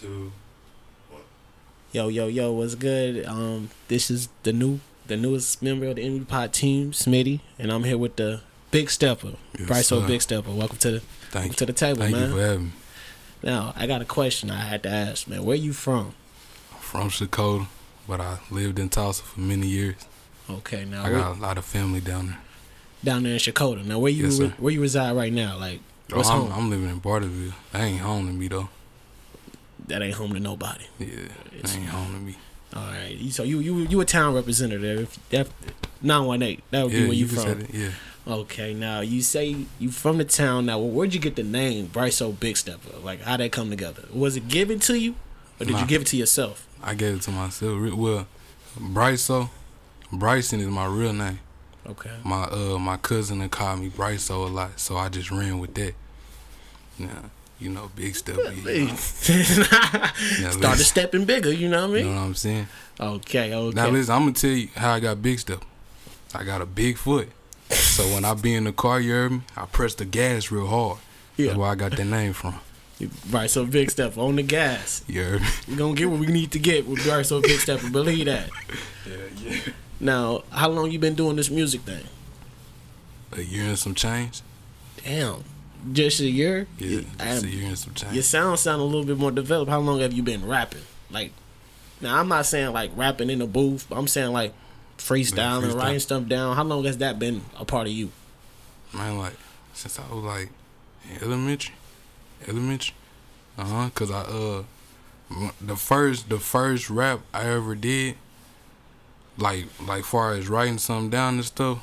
two. Yo, yo, yo, what's good? Um, this is the new, the newest member of the Enemy Pot team, Smitty, and I'm here with the Big Stepper, Yes, Bryso Big Stepper. Welcome to the, Thank to the table, Thank man. you for having me. now, I got a question I had to ask, man. Where you from? I'm from Dakota, but I lived in Tulsa for many years. Okay, now I got a lot of family down there. down there in Shakota. Now, where you Yes, sir. where you reside right now? Like, Oh, what's I'm, home? I'm living in Bartlesville. That ain't home to me though. That ain't home to nobody. Yeah, It's- ain't home to me. All right, so you you you a town representative? That nine one eight. That would Yeah, be where you, can from. Yeah, Okay, now you say you from the town. Now, where'd you get the name Bryso Big Stepper? Like, how'd that come together? Was it given to you, or did Nah. you give it to yourself? I gave it to myself. Well, Bryso, Bryson is my real name. Okay. My uh my cousin had called me Bryso a lot, so I just ran with that. Yeah, you know, big stuff. You know, Yeah, Started stepping bigger. You know what I mean? You know what I'm saying? Okay. Okay. Now listen, I'm gonna tell you how I got big stuff. I got a big foot. So when I be in the car, you heard me, I press the gas real hard. yeah. That's where I got that name from. Right, so Big Stepper on the gas. You heard me? We gonna get what we need to get with Bryso Big Stepper. Believe that. Yeah, yeah. Now, how long you been doing this music thing? A year and some change? Damn, just a year. Yeah, just I- a year and some change. Your sound sound a little bit more developed. How long have you been rapping? Like, now I'm not saying like rapping in the booth. But I'm saying like freestyling, freestyle. writing stuff down. How long has that been a part of you? Man, like since I was like in elementary, elementary, uh huh. Cause I uh, the first the first rap I ever did, like like far as writing something down and stuff,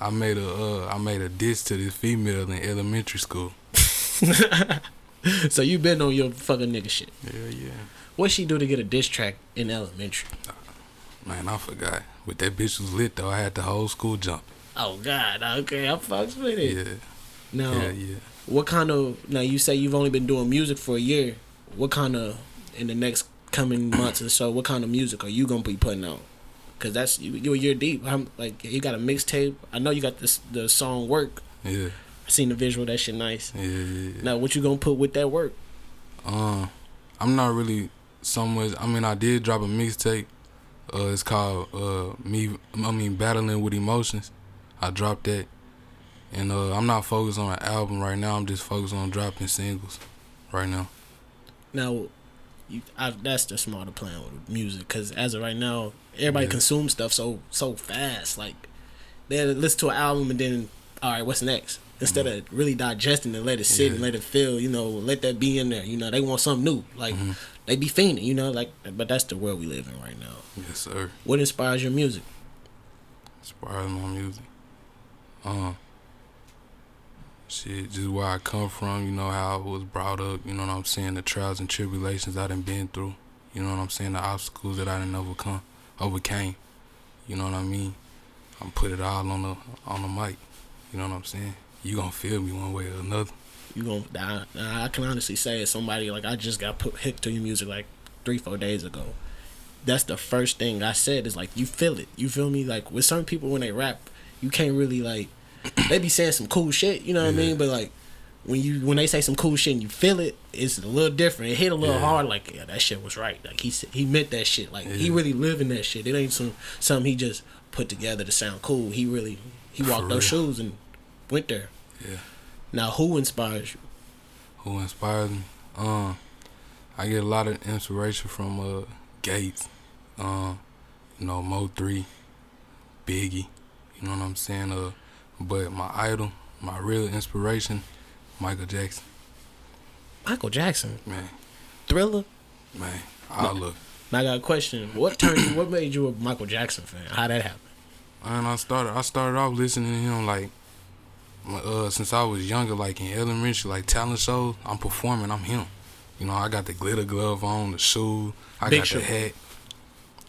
I made a uh I made a diss to this female in elementary school. so you been on your fucking nigga shit. Yeah, yeah. What she do to get a diss track in elementary? Man, I forgot. But that bitch was lit though. I had the whole school jump. Oh God, okay, I fucks with it. Yeah, Now, yeah, yeah. what kind of? Now you say you've only been doing music for a year. What kind of in the next coming months or so? What kind of music are you gonna be putting out? Cause that's you, you a year deep. I'm, like you got a mixtape. I know you got this the song work. Yeah, I seen the visual. That shit nice. yeah, yeah. yeah. Now what you gonna put with that work? Um, I'm not really so much. I mean, I did drop a mixtape. Uh, it's called uh me. I mean, battling with emotions. I dropped that, and uh, I'm not focused on an album right now. I'm just focused on dropping singles, right now. Now, you, I, that's the smarter plan with music. Cause as of right now, everybody Yeah. consumes stuff so so fast. Like they listen to an album and then, all right, what's next? Instead of really digesting and let it sit and Mm-hmm. Let it feel, you know, let that be in there. You know, they want something new. Like Mm-hmm. they be fiending, you know, like. But that's the world we live in right now. Yes, sir. What inspires your music? Inspires my music. Um, shit, just where I come from. You know how I was brought up. You know what I'm saying. The trials and tribulations I done been through. You know what I'm saying. The obstacles that I didn't overcome, overcame. You know what I mean. I'm put it all on the on the mic. You know what I'm saying. You gonna feel me one way or another. You gonna die? I, I can honestly say, as somebody like I just got put hit to your music like three, four days ago. That's the first thing I said is like you feel it. You feel me? Like with some people when they rap, you can't really like they be saying some cool shit. You know what I mean? But like when you when they say some cool shit and you feel it, it's a little different. It hit a little Yeah. hard. Like yeah, that shit was right. Like he he meant that shit. Like he Yeah. really living that shit. It ain't some something he just put together to sound cool. He really he For walked those real. shoes and went there. Yeah. Now who inspires you? Who inspires me? Um, I get a lot of inspiration from uh Gates. Um, you know, Mo three, Biggie. You know what I'm saying? Uh, but my idol, my real inspiration, Michael Jackson. Michael Jackson, Man, Thriller. man, I look. Now I got a question. What turned you? What made you a Michael Jackson fan? How that happened? And I started, I started off listening to him like, uh, since I was younger, like in elementary, like talent shows. I'm performing, I'm him. You know, I got the glitter glove on, the shoe, I Big got shoe. the hat,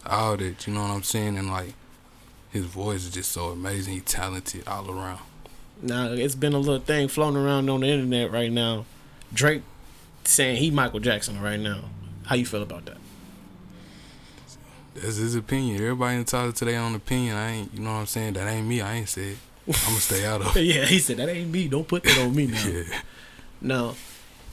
all that. You know what I'm saying? And like, his voice is just so amazing. He talented all around. Now it's been a little thing floating around on the internet right now. Drake saying he Michael Jackson right now. How you feel about that? That's his opinion. Everybody entitled to their own opinion. I ain't, you know what I'm saying? That ain't me. I ain't said. I'm gonna stay out of it. yeah, he said that ain't me. Don't put that on me now. Yeah. Now,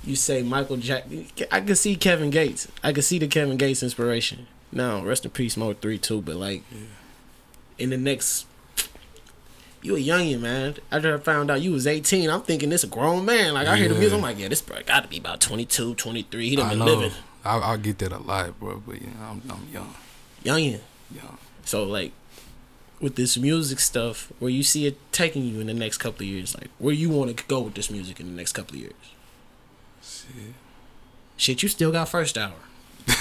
you say Michael Jack. I can see Kevin Gates. I can see the Kevin Gates inspiration. Now, rest in peace, Mo three too. But like, in the next, you a youngin, man. After I found out you was eighteen, I'm thinking this a grown man. Like I hear the music, I'm like, yeah, this bro got to be about 22, 23. He done I been know. living I, I get that a lot, bro. But you know, I'm, I'm young, youngin. young. So like, with this music stuff, where you see it taking you in the next couple of years, like where you want to go with this music in the next couple of years. Shit. Shit, you still got first hour.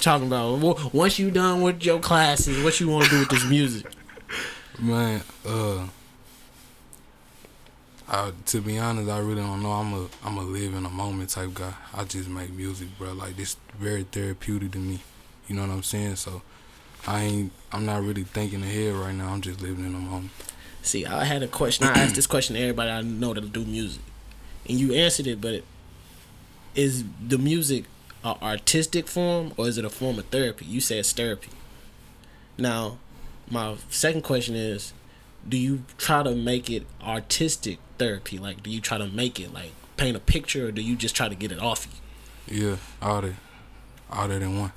Talking about once you done with your classes, what you want to do with this music? Man, uh, I, to be honest, I really don't know. I'm a I'm a live in a moment type guy. I just make music, bro. Like this very therapeutic to me. You know what I'm saying? So I ain't I'm not really thinking ahead right now. I'm just living in a moment. See, I had a question. I asked this question to everybody I know that do music, and you answered it. But is the music a artistic form or is it a form of therapy? You said it's therapy. Now, my second question is, do you try to make it artistic therapy? Like, do you try to make it like paint a picture, or do you just try to get it off you? Yeah, all that, all that in one.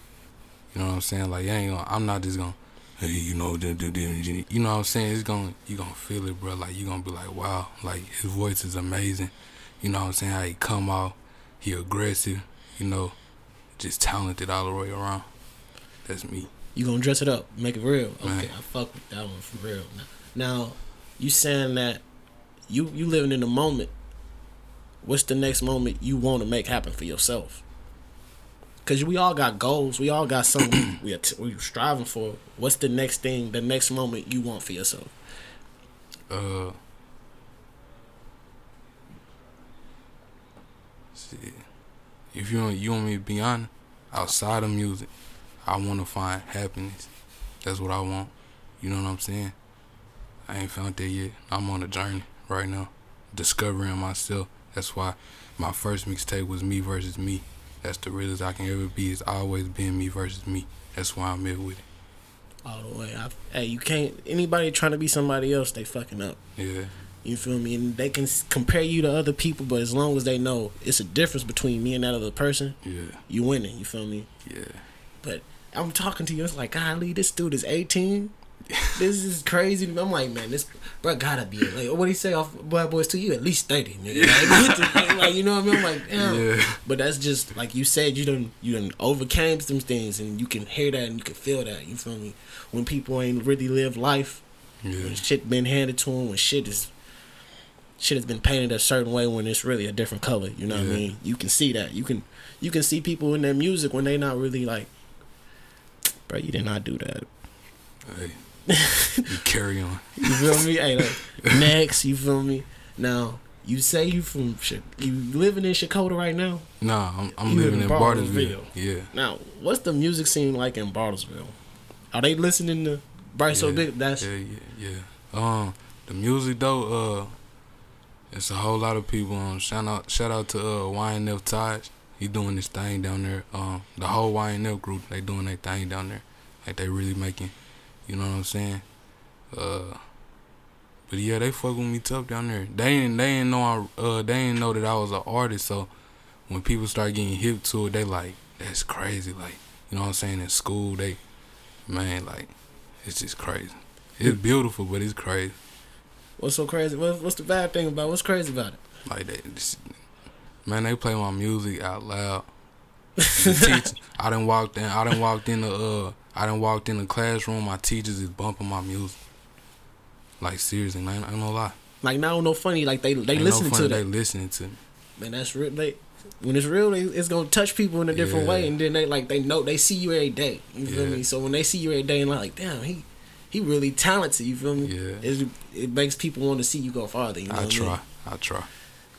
You know what I'm saying? Like, I ain't gonna, I'm not just gonna, hey, you know, you know what I'm saying? It's gonna, you gonna feel it, bro. Like, you gonna be like, wow, like his voice is amazing. You know what I'm saying? How he come out, he aggressive. You know, just talented all the way around. That's me. You gonna dress it up, make it real. Okay, Right. I fuck with that one for real. Now, you saying that you you living in the moment. What's the next moment you want to make happen for yourself? Cause we all got goals. We all got something we are t- we striving for. What's the next thing? The next moment you want for yourself? Uh, shit. If you want, you want me to be honest, outside of music, I want to find happiness. That's what I want. You know what I'm saying? I ain't found that yet. I'm on a journey right now, discovering myself. That's why my first mixtape was me versus me. That's the realest I can ever be. It's always been me versus me. That's why I'm here with it. All the way. I, hey, you can't. Anybody trying to be somebody else, they fucking up. Yeah, You feel me? And they can compare you to other people, but as long as they know it's a difference between me and that other person, yeah, you winning. You feel me? yeah. But I'm talking to you. It's like, golly, this dude is 18. This is crazy. I'm like, man, this bro gotta be like, what do you say off Bad Boys to you? At least 30, nigga. Like, like, you know what I mean? I'm like, damn. Yeah. But that's just like you said. You done you done overcame some things, and you can hear that and you can feel that. You feel me? When people ain't really live life, Yeah, when shit been handed to them, when shit is shit has been painted a certain way when it's really a different color. You know what I mean? You can see that. You can you can see people in their music when they not really like, bro, you did not do that. hey, you carry on. You feel me? Hey, like, next, you feel me? Now you say you from you living in Chicago right now. Nah, I'm, I'm living in Bartlesville. Bartlesville. Yeah. Now, what's the music scene like in Bartlesville? Are they listening to Bryce So yeah, Big? That's yeah, yeah, yeah. Um, the music though, uh, it's a whole lot of people. Um, shout out, shout out to uh YNF Taj. He doing this thing down there. Um, the whole YNF group, they doing their thing down there. Like they really making, you know what I'm saying? Uh, but yeah, they fuck with me tough down there. They ain't, they ain't know I, uh, they ain't know that I was an artist. So when people start getting hip to it, they like, that's crazy. Like, you know what I'm saying? In school, they, man, like, it's just crazy. It's beautiful, but it's crazy. what's so crazy. What, what's the bad thing about? it? What's crazy about it? Like they, just, man, they play my music out loud. I done walked in. I done walked in the. Uh, I done walked in the classroom. My teachers is bumping my music. Like seriously, man, I ain't gonna lie. Like now, no funny. Like they they Ain't listening no funny, to They that. listening to me. Man, that's real. They when it's real, they, it's gonna touch people in a different Yeah. way, and then they like they know they see you every day. You feel me? So when they see you every day, and like, damn, he he really talented. You feel me? Yeah. It, it makes people want to see you go farther. You know I what I mean? try. I try.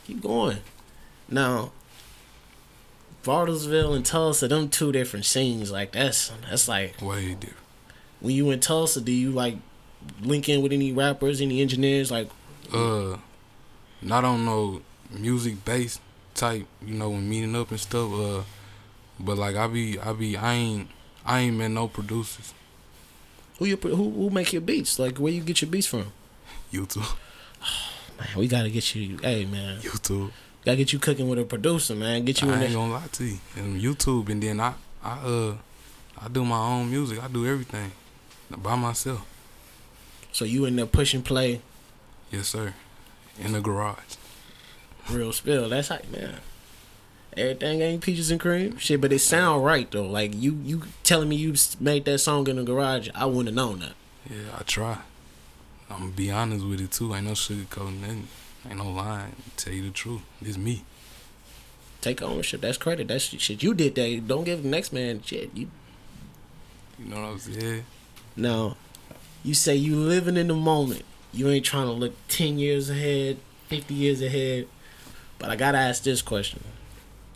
Keep going. Now, Bartlesville and Tulsa, them two different scenes. Like that's that's like Way different. when you in Tulsa, do you like link in with any rappers, any engineers? Like Uh, not on no music based type. You know, when meeting up and stuff. Uh, but like I be, I be, I ain't, I ain't met no producers. who you who who make your beats? Like where you get your beats from? YouTube, Man, we gotta get you. Hey man, YouTube. Gotta get you cooking with a producer, man. Get you I in ain't there. gonna lie to you. And YouTube, and then I, I uh, I do my own music. I do everything by myself. So you in there pushing play, Yes, sir. In the garage. real spill. That's how man. Everything ain't peaches and cream, shit. But it sound right though. Like you, you telling me you made that song in the garage. I wouldn't have known that. Yeah, I try. I'm gonna be honest with it too. I ain't no sugarcoating nothing. Ain't no lying. Tell you the truth. It's me. Take ownership. That's credit. That's shit. You did that. Don't give the next man shit. You You know what I'm saying? no. You say you living in the moment. You ain't trying to look ten years ahead, fifty years ahead. But I gotta ask this question: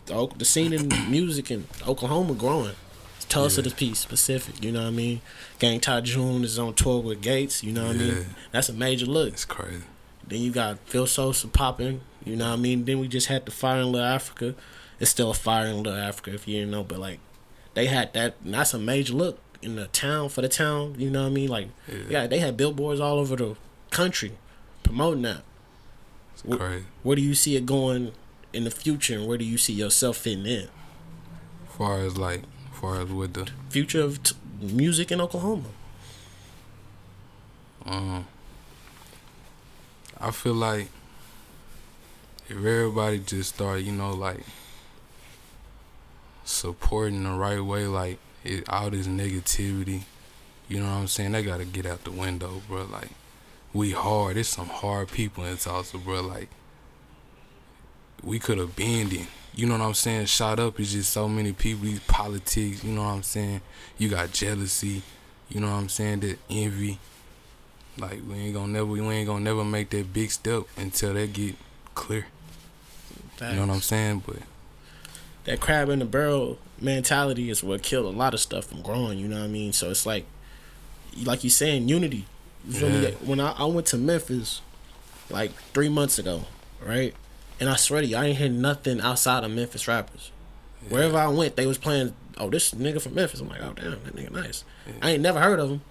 the, the scene in music in Oklahoma growing. It's Tulsa Yeah. the piece specific. You know what I mean? Gang Ty June is on tour with Gates. You know what I mean? That's a major look. It's crazy. Then you got Phil Sosa popping. You know what I mean? Then we just had the Fire in Little Africa. It's still a Fire in Little Africa if you didn't know, but like they had that. And that's a major look in the town for the town. You know what I mean? Like Yeah. yeah, they had billboards all over the country promoting that. Wh- crazy. Where do you see it going in the future, and where do you see yourself fitting in? Far as like, far as with the Future of t- music in Oklahoma. Um, I feel like if everybody just start, you know, like supporting the right way, like it, all this negativity, you know what I'm saying? They gotta get out the window, bro. Like we hard. It's some hard people in Tulsa, bro. Like we could have been in. You know what I'm saying? Shot up is just so many people. These politics. You know what I'm saying? You got jealousy. You know what I'm saying? That envy. Like we ain't gonna never, we ain't gonna never make that big step until that get clear. You know what I'm saying? But that crab in the barrel mentality is what killed a lot of stuff from growing. You know what I mean? So it's like, like you saying, unity. You? Yeah. When I, I went to Memphis, like three months ago, right? And I swear to you, I ain't hear nothing outside of Memphis rappers. Wherever I went, they was playing. Oh, this nigga from Memphis. I'm like, oh damn, that nigga nice. I ain't never heard of him,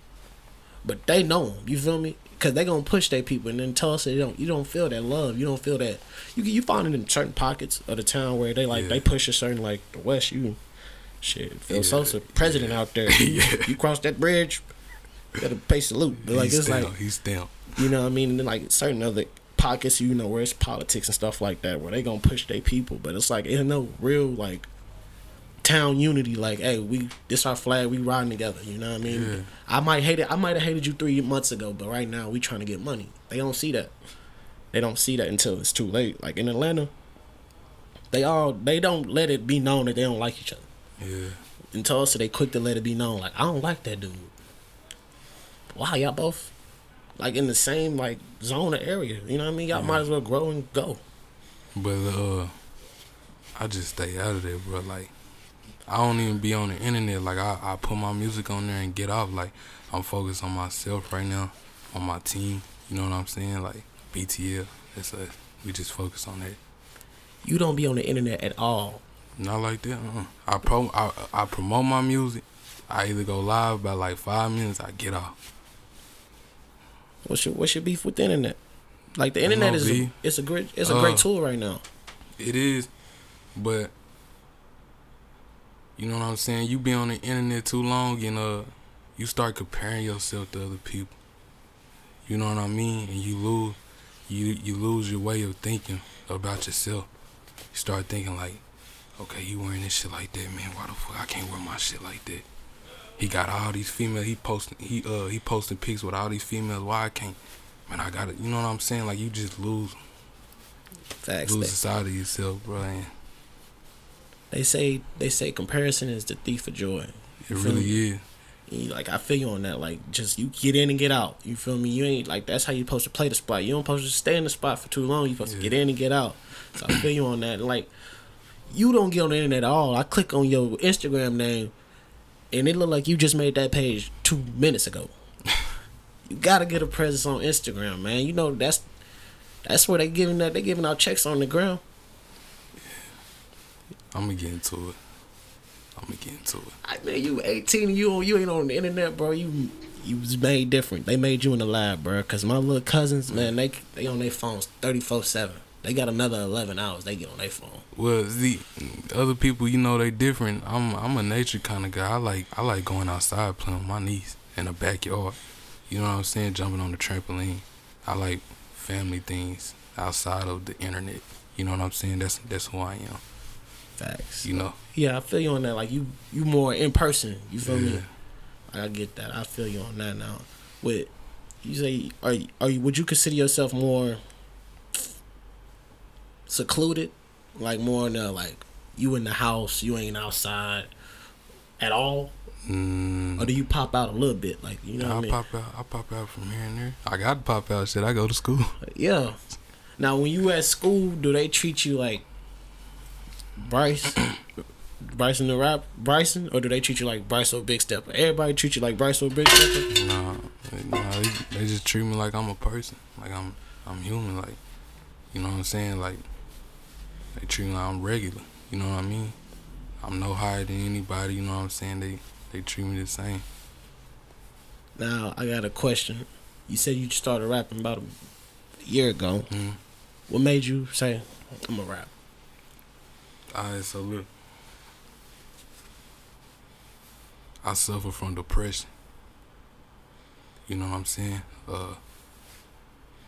but they know him. You feel me? Cause they gonna push their people and then tell us they don't. You don't feel that love. You don't feel that. You you find it in certain pockets of the town where they like Yeah. they push a certain like the West. You shit. Phil Yeah. Sosa, president out there. Yeah. You cross that bridge, you gotta pay salute. But like he's it's still, like he's still. you know what I mean? And then like certain other pockets, you know, where it's politics and stuff like that, where they gonna push their people. But it's like ain't no real like town unity. Like, hey, we this our flag, we riding together. You know what I mean? Yeah. I might hate it. I might have hated you three months ago, but right now we trying to get money. They don't see that. They don't see that until it's too late. Like in Atlanta, they all they don't let it be known that they don't like each other. Yeah. In Tulsa, they quick to let it be known. Like I don't like that dude. Wow, y'all both like in the same like zone or area. You know what I mean? Y'all might as well grow and go. But uh, I just stay out of there, bro. Like, I don't even be on the internet. Like, I, I put my music on there and get off. Like, I'm focused on myself right now, on my team. You know what I'm saying? Like, BTL. That's us. We just focus on that. You don't be on the internet at all. Not like that. Uh-uh. I pro I, I promote my music. I either go live by like five minutes. I get off. What's your what's your beef with the internet? Like the internet is a, it's a great it's a Uh, great tool right now. It is, but you know what I'm saying. You be on the internet too long, and uh, you start comparing yourself to other people. You know what I mean, and you lose, you you lose your way of thinking about yourself. You start thinking like, okay, you wearing this shit like that, man. Why the fuck I can't wear my shit like that? He got all these females. He posting he uh he posting pics with all these females. Why I can't? Man, I got it. You know what I'm saying? Like you just lose Facts. lose They, sight of yourself, bro. And they say they say comparison is the thief of joy. it Feel really is. You- like I feel you on that. Like just you get in and get out. You feel me? You ain't like that's how you supposed to play the spot. You don't supposed to stay in the spot for too long. You supposed to get in and get out. So I feel you on that. Like you don't get on the internet at all. I click on your Instagram name, and it look like you just made that page two minutes ago. you gotta get a presence on Instagram, man. You know that's that's where they giving that they giving out checks on the ground. I'm gonna get into it. I'm gonna get into it. I mean, you 18 you you ain't on the internet, bro. You you was made different. They made you in the lab, bro. Cause my little cousins, man, they they on their phones 34 seven. They got another eleven hours. They get on their phone. Well, the other people, you know, they different. I'm I'm a nature kind of guy. I like I like going outside playing with my niece in the backyard. You know what I'm saying? Jumping on the trampoline. I like family things outside of the internet. You know what I'm saying? That's that's who I am. Facts. You know. Yeah, I feel you on that. Like you, you more in person. You feel Yeah. me? I get that. I feel you on that now. With you say, are you, are you? Would you consider yourself more secluded? Like more in the like you in the house, you ain't outside at all, Mm, or do you pop out a little bit? Like you know what I I mean? pop out. I pop out from here and there. I got to pop out. Shit, I go to school. Yeah. Now, when you at school, do they treat you like Bryce, Bryson the rap Bryson, or do they treat you like Bryce or Big Stepper? Everybody treat you like Bryce or Big Stepper. Nah, nah they, they just treat me like I'm a person. Like I'm I'm human. Like you know what I'm saying. Like they treat me like I'm regular. You know what I mean. I'm no higher than anybody. You know what I'm saying. They they treat me the same. Now, I got a question. You said you started rapping about a year ago. Mm. What made you say I'm a rap? So look. I suffer from depression. You know what I'm saying? Uh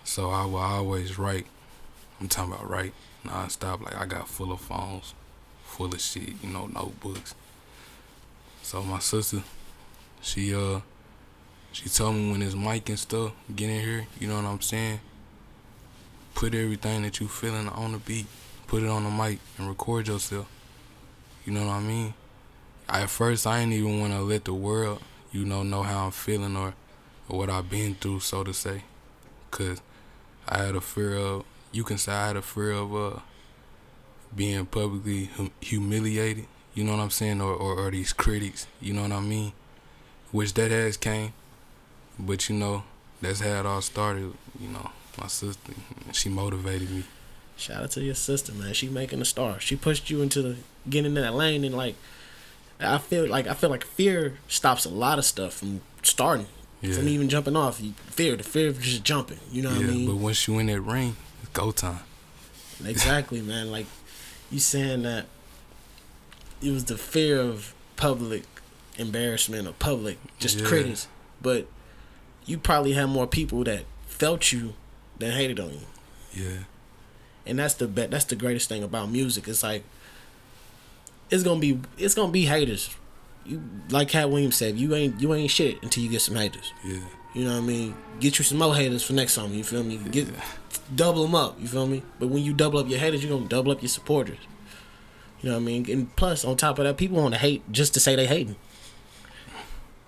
so I will always write. I'm talking about write non-stop. Like I got full of phones, full of shit, you know, notebooks. So my sister, she uh she told me when this mic and stuff get in here, you know what I'm saying? Put everything that you feeling on the beat put it on the mic and record yourself. You know what I mean? At first, I didn't even want to let the world, you know, know how I'm feeling or, or what I've been through, so to say. Cause I had a fear of, you can say I had a fear of uh, being publicly hum- humiliated. You know what I'm saying? Or, or or these critics. You know what I mean? Which that has came, but you know, that's how it all started. You know, my sister, she motivated me. Shout out to your sister, man. She making a star. She pushed you into the getting in that lane and like I feel like I feel like fear stops a lot of stuff from starting. Yeah. From even jumping off. You, fear, the fear of just jumping. You know what yeah, I mean? but once you in that ring, it's go time. Exactly, man. Like you saying that it was the fear of public embarrassment or public just Yeah. critics, but you probably had more people that felt you than hated on you, Yeah, and that's the bet. That's the greatest thing about music. It's like it's gonna be it's gonna be haters. You like Katt Williams said, you ain't you ain't shit until you get some haters. yeah, You know what I mean? Get you some more haters for next song. You feel me? Get double them up. You feel me? But when you double up your haters, you're gonna double up your supporters. You know what I mean? And plus, on top of that, people want to hate just to say they hating.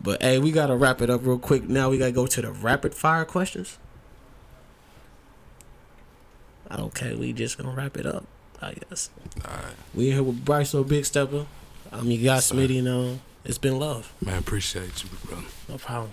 But hey, we gotta wrap it up real quick. Now we gotta go to the rapid fire questions. Okay, we just gonna wrap it up. I guess all right, we here with Bryso Big Stepper. I'm your guy. Smitty, and uh, it's been love. man. Appreciate you, brother. No problem.